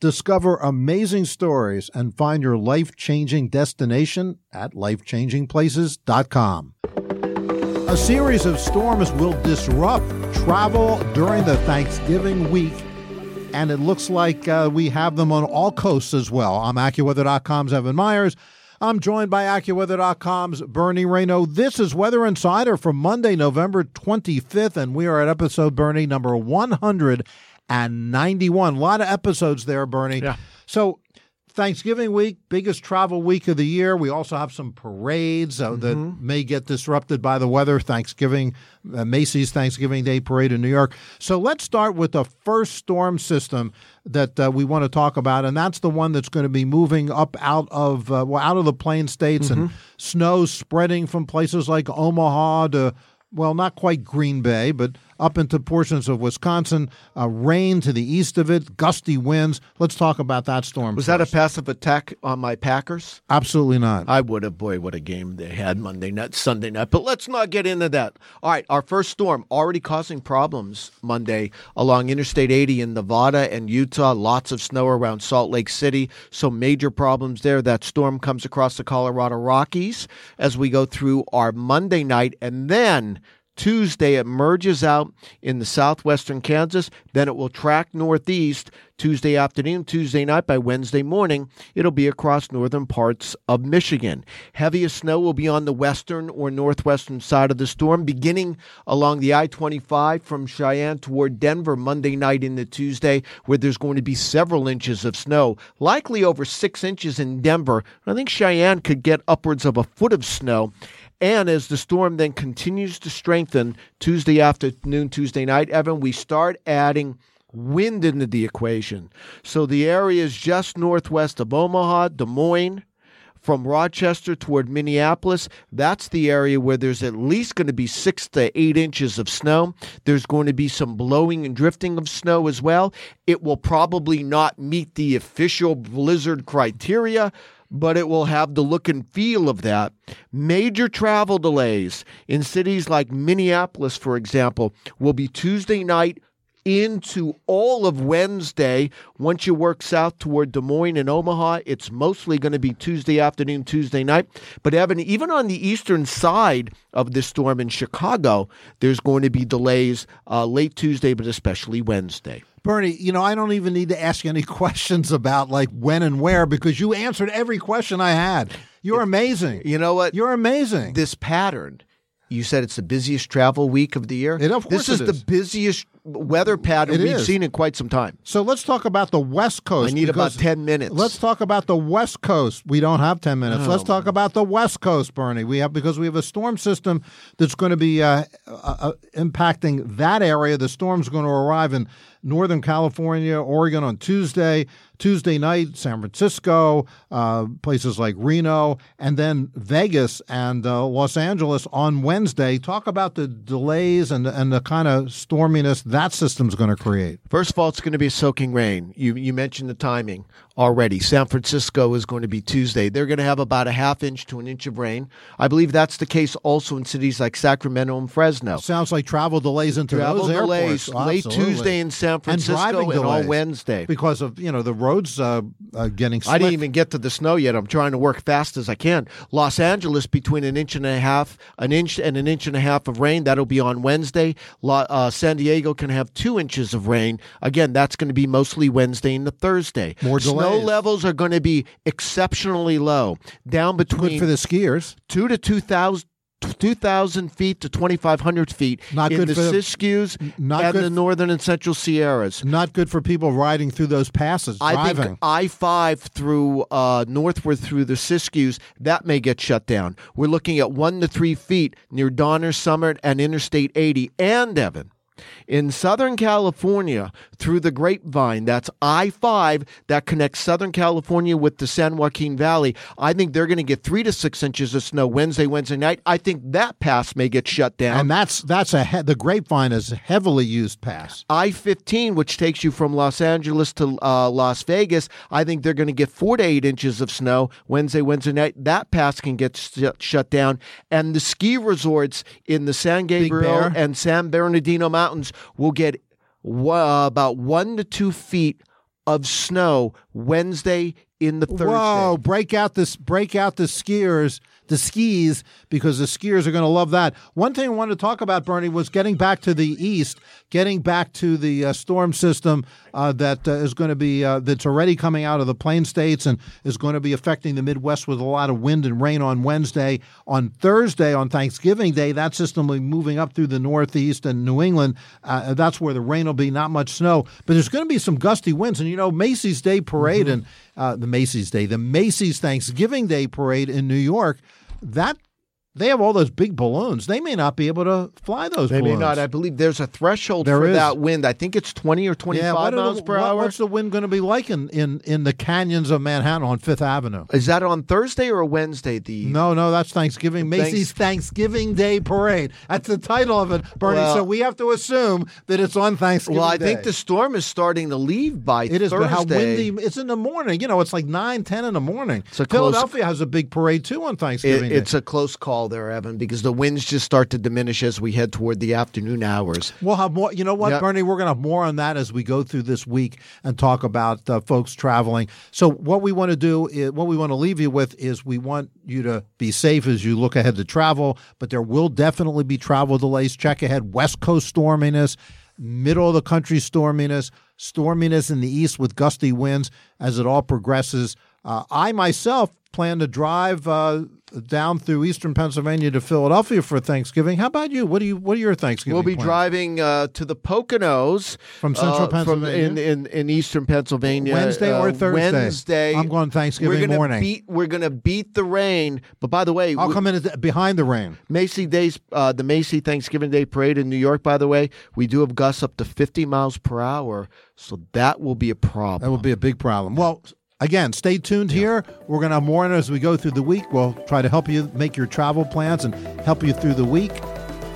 Discover amazing stories and find your life changing destination at lifechangingplaces.com. A series of storms will disrupt travel during the Thanksgiving week, and it looks like uh, we have them on all coasts as well. I'm AccuWeather.com's Evan Myers. I'm joined by AccuWeather.com's Bernie Rayno. This is Weather Insider for Monday, November 25th, and we are at episode, Bernie, number 191. A lot of episodes there, Bernie. Yeah. So, Thanksgiving week, biggest travel week of the year. We also have some parades uh, that may get disrupted by the weather. Thanksgiving, uh, Macy's Thanksgiving Day Parade in New York. So let's start with the first storm system that uh, we want to talk about, and that's the one that's going to be moving up out of uh, well out of the plain states and snow spreading from places like Omaha to well, not quite Green Bay, but up into portions of Wisconsin. Uh, rain to the east of it, gusty winds. Let's talk about that storm. Was that a passive attack on my Packers? Absolutely not. I would have. Boy, what a game they had Monday night, Sunday night. But let's not get into that. All right, our first storm already causing problems Monday along Interstate 80 in Nevada and Utah. Lots of snow around Salt Lake City. So major problems there. That storm comes across the Colorado Rockies as we go through our Monday night. And then Tuesday, it merges out in the southwestern Kansas. Then it will track northeast Tuesday afternoon, Tuesday night. By Wednesday morning, it'll be across northern parts of Michigan. Heaviest snow will be on the western or northwestern side of the storm, beginning along the I 25 from Cheyenne toward Denver Monday night into Tuesday, where there's going to be several inches of snow, likely over six inches in Denver. I think Cheyenne could get upwards of a foot of snow. And as the storm then continues to strengthen Tuesday afternoon, Tuesday night, Evan, we start adding wind into the equation. So the areas just northwest of Omaha, Des Moines, from Rochester toward Minneapolis, that's the area where there's at least going to be six to eight inches of snow. There's going to be some blowing and drifting of snow as well. It will probably not meet the official blizzard criteria, but it will have the look and feel of that. Major travel delays in cities like Minneapolis, for example, will be Tuesday night into all of Wednesday. Once you work south toward Des Moines and Omaha, it's mostly going to be Tuesday afternoon, Tuesday night. But Evan, even on the eastern side of this storm in Chicago, there's going to be delays uh, late Tuesday, but especially Wednesday. Bernie, you know, I don't even need to ask you any questions about like when and where because you answered every question I had. You're amazing. You know what? You're amazing. this pattern. You said it's the busiest travel week of the year. It- of course this is it the busiest weather pattern It we've is. seen in quite some time. So let's talk about the West Coast. I need about 10 minutes. Let's talk about the West Coast. We don't have 10 minutes. Oh, let's talk about the West Coast, Bernie. We have because we have a storm system that's going to be uh, uh, uh, impacting that area. The storm's going to arrive in Northern California, Oregon on Tuesday. Tuesday night, San Francisco, uh, places like Reno, and then Vegas and uh, Los Angeles on Wednesday. Talk about the delays and and the kind of storminess that system's going to create. First of all, it's going to be soaking rain. You you mentioned the timing already. San Francisco is going to be Tuesday. They're going to have about a half inch to an inch of rain. I believe that's the case also in cities like Sacramento and Fresno. Sounds like travel delays into Travel those delays airports. late Absolutely. Tuesday in San and Francisco driving and, all delays Wednesday. because of you know the roads uh, uh, getting. Slick. I didn't even get to the snow yet. I'm trying to work fast as I can. Los Angeles between an inch and a half, an inch and an inch and a half of rain. That'll be on Wednesday. La, uh, San Diego can have two inches of rain. Again, that's going to be mostly Wednesday and the Thursday. More Snow levels are going to be exceptionally low, down Good between for the skiers. two to two thousand. 2,000 feet to 2,500 feet Not in good the for the- Siskiyous not and good the northern and central Sierras. Not good for people riding through those passes, I driving. think I five through uh, northward through the Siskiyous that may get shut down. We're looking at one to three feet near Donner Summit and Interstate 80 and Evan. In Southern California, through the Grapevine, that's I 5 that connects Southern California with the San Joaquin Valley. I think they're going to get three to six inches of snow Wednesday, Wednesday night. I think that pass may get shut down. and that's that's a he- the grapevine is a heavily used pass. I 15, which takes you from Los Angeles to uh, Las Vegas, I think they're going to get four to eight inches of snow Wednesday, Wednesday night. That pass can get sh- shut down. And the ski resorts in the San Gabriel and San Bernardino Mountains will get wa- uh, about one to two feet of snow Wednesday in the Thursday. Whoa! Break out this, break out the skiers, the skis, because the skiers are going to love that. One thing I wanted to talk about, Bernie, was getting back to the east, getting back to the uh, storm system uh, that uh, is going to be uh, that's already coming out of the plain states and is going to be affecting the Midwest with a lot of wind and rain on Wednesday. On Thursday, on Thanksgiving Day, that system will be moving up through the Northeast and New England. Uh, that's where the rain will be, not much snow, but there's going to be some gusty winds. And you know, Macy's Day Parade and uh, the Macy's Day, the Macy's Thanksgiving Day Parade in New York, that they have all those big balloons. They may not be able to fly those. They may not. I believe there's a threshold There for is. that wind. I think it's 20 or 25 yeah, are the- miles per what- hour. What's the wind going to be like in, in, in the canyons of Manhattan on Fifth Avenue? Is that on Thursday or Wednesday? The No, no, that's Thanksgiving. Thanks- Macy's Thanksgiving Day Parade. That's the title of it, Bernie. Well- so we have to assume that it's on Thanksgiving. Well, I think the storm is starting to leave by It is, Thursday. but how windy! It's in the morning. You know, it's like nine, ten in the morning. It's a close- Philadelphia has a big parade too on It, Thanksgiving. it's a close call there, Evan, because the winds just start to diminish as we head toward the afternoon hours. We'll have more. You know what, Yep. Bernie? We're going to have more on that as we go through this week and talk about uh, folks traveling. So, what we want to do, is, what we want to leave you with, is we want you to be safe as you look ahead to travel. But there will definitely be travel delays. Check ahead. West Coast storminess, middle of the country storminess, storminess in the east with gusty winds as it all progresses. Uh, I myself plan to drive uh, down through eastern Pennsylvania to Philadelphia for Thanksgiving. How about you? What do you? What are your Thanksgiving? We'll be plans? driving uh, to the Poconos From central uh, from Pennsylvania? in, in, in eastern Pennsylvania. Wednesday or uh, Thursday? Wednesday. I'm going Thanksgiving we're gonna morning. Beat, we're going to beat the rain. But by the way, I'll we- come in behind the rain. Macy Days, uh, the Macy Thanksgiving Day Parade in New York. By the way, we do have gusts up to 50 miles per hour, so that will be a problem. That will be a big problem. Well, again, stay tuned here. We're going to have more on as we go through the week. We'll try to help you make your travel plans and help you through the week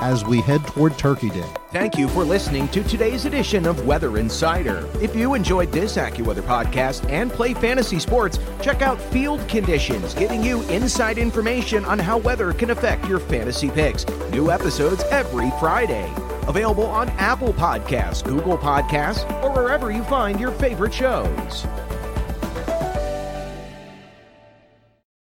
as we head toward Turkey Day. Thank you for listening to today's edition of Weather Insider. If you enjoyed this AccuWeather podcast and play fantasy sports, check out Field Conditions, giving you inside information on how weather can affect your fantasy picks. New episodes every Friday. Available on Apple Podcasts, Google Podcasts, or wherever you find your favorite shows.